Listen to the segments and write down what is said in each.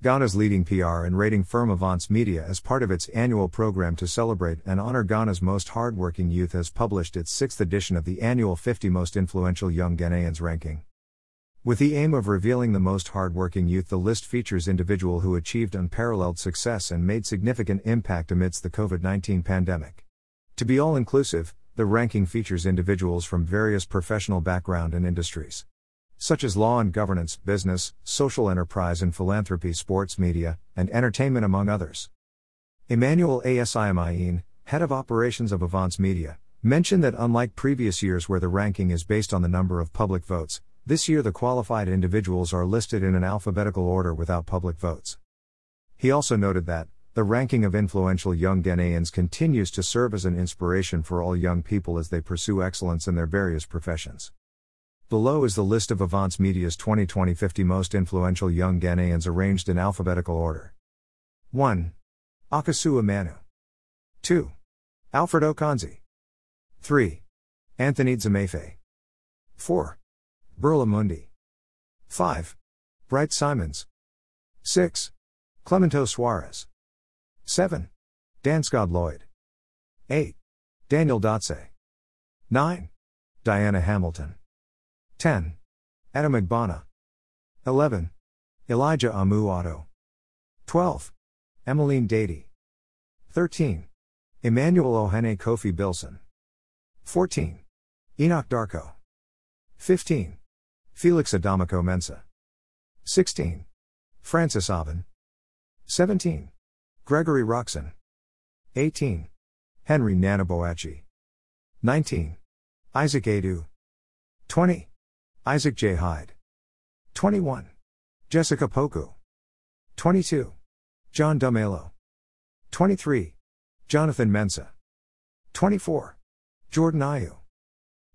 Ghana's leading PR and rating firm Avance Media, as part of its annual program to celebrate and honor Ghana's most hardworking youth, has published its sixth edition of the annual 50 Most Influential Young Ghanaians ranking. With the aim of revealing the most hardworking youth, the list features individuals who achieved unparalleled success and made significant impact amidst the COVID 19 pandemic. To be all inclusive, the ranking features individuals from various professional background and industries such as law and governance, business, social enterprise and philanthropy, sports media, and entertainment, among others. Emmanuel Asiamain, head of operations of Avance Media, mentioned that unlike previous years where the ranking is based on the number of public votes, this year the qualified individuals are listed in an alphabetical order without public votes. He also noted that, the ranking of influential young Ghanaians continues to serve as an inspiration for all young people as they pursue excellence in their various professions. Below is the list of Avance Media's 2020 50 most influential young Ghanaians arranged in alphabetical order. 1. Akosua Manu. 2. Alfred Ocansey. 3. Anthony Dzamefe. 4. Berla Mundi. 5. Bright Simons. 6. Clemento Suarez. 7. Danscott Lloyd. 8. Daniel Dotse. 9. Diana Hamilton. 10. Edem Agbana. 11. Elijah Amoo Addo. 12. Emmeline Dady. 13. Emmanuel Ohene Kofi Bilson. 14. Enoch Darko. 15. Felix Adomako Mensah. 16. Francis Abban. 17. Gregory Rockson. 18. Henry Nana Boakye. 19. Isaac Adu. 20. Isaac J. Hyde. 21. Jessica Poku. 22. John Dumelo. 23. Jonathan Mensah. 24. Jordan Ayew.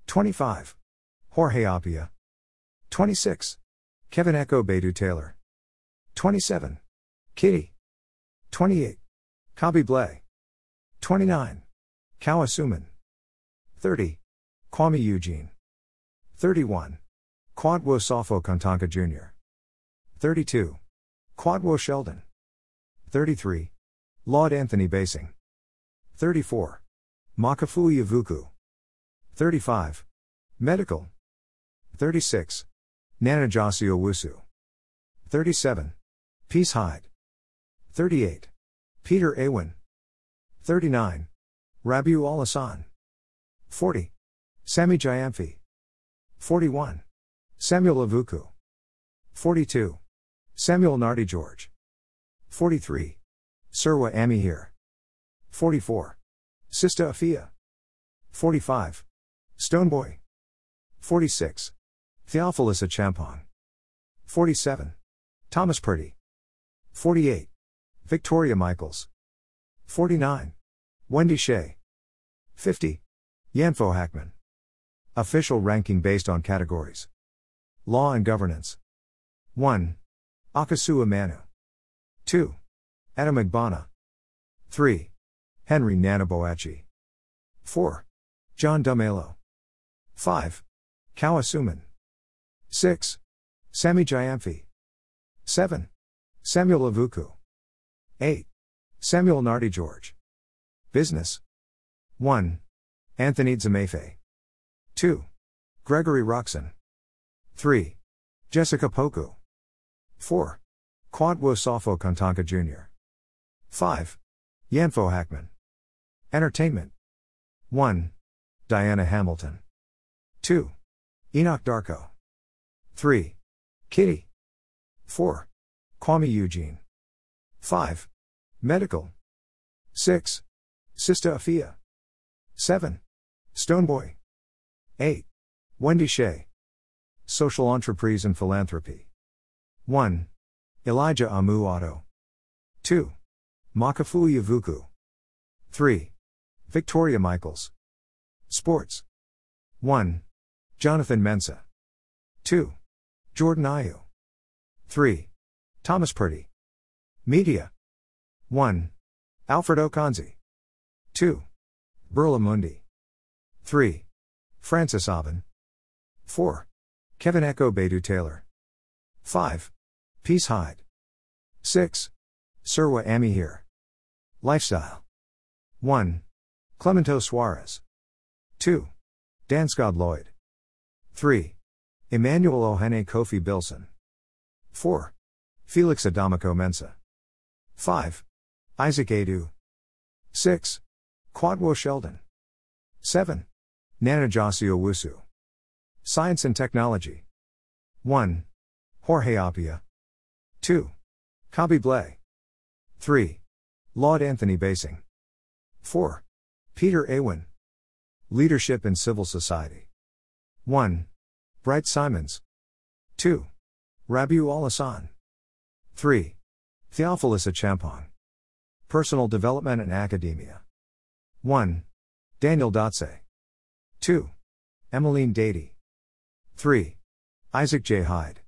25. Jorge Appiah. 26. Kevin Ekow Bedu Taylor. 27. KiDi. 28. Kobby Blay. 29. Kawa Suman. 30. Kuami Eugene. 31. Kwadwo Safo Kantanka Jr. 32. Kwadwo Sheldon. 33. Laud Anthony Basing. 34. Makafui Awuku. 35. Medikal. 36. Nanajasi Owusu. 37. Peace Hyde. 38. Peter Awin. 39. Rabiu Alhassan. 40. Sammy Gyamfi. 41. Samuel Awuku. 42. Samuel Nartey George. 43. Serwaa Amihere. 44. Sista Afia. 45. Stonebwoy. 46. Theophilus Acheampong. 47. Thomas Partey. 48. Victoria Michaels. 49. Wendy Shay. 50. Yanfo Hackman. Official ranking based on categories. Law and Governance. 1. Akosua Manu. 2. Edem Agbana. 3. Henry Nana Boakye. 4. John Dumelo. 5. Kawa Suman. 6. Sammy Gyamfi. 7. Samuel Awuku. 8. Samuel Nartey George. Business. 1. Anthony Dzamefe 2. Gregory Rockson. 3. Jessica Poku. 4. Kwadwo Safo Kantanka Jr. 5. Yanfo Hackman. Entertainment. 1. Diana Hamilton. 2. Enoch Darko. 3. KiDi. 4. Kuami Eugene. 5. Medikal. 6. Sista Afia. 7. Stonebwoy. 8. Wendy Shay. Social Entreprise and Philanthropy. 1. Elijah Amoo Addo. 2. Makafui Awuku. 3. Victoria Michaels. Sports. 1. Jonathan Mensah. 2. Jordan Ayew. 3. Thomas Partey. Media. 1. Alfred Ocansey. 2. Berla Mundi. 3. Francis Abban. 4. Kevin Ekow Bedu Taylor. 5. Peace Hyde. 6. Serwaa Amihere. Lifestyle. 1. Clemento Suarez. 2. Dansgaard Lloyd. 3. Emmanuel Ohene Kofi Bilson. 4. Felix Adomako Mensah. 5. Isaac Adu. 6. Kwadwo Sheldon. 7. Nanajasi Owusu. Science and Technology. 1. Jorge Appiah. 2. Kobby Blay. 3. Laud Anthony Basing. 4. Peter Awin. Leadership in Civil Society. 1. Bright Simons. 2. Rabiu Alhassan. 3. Theophilus Acheampong. Personal Development and Academia. 1. Daniel Dotse. 2. Emmeline Dady. 3. Isaac J. Hyde.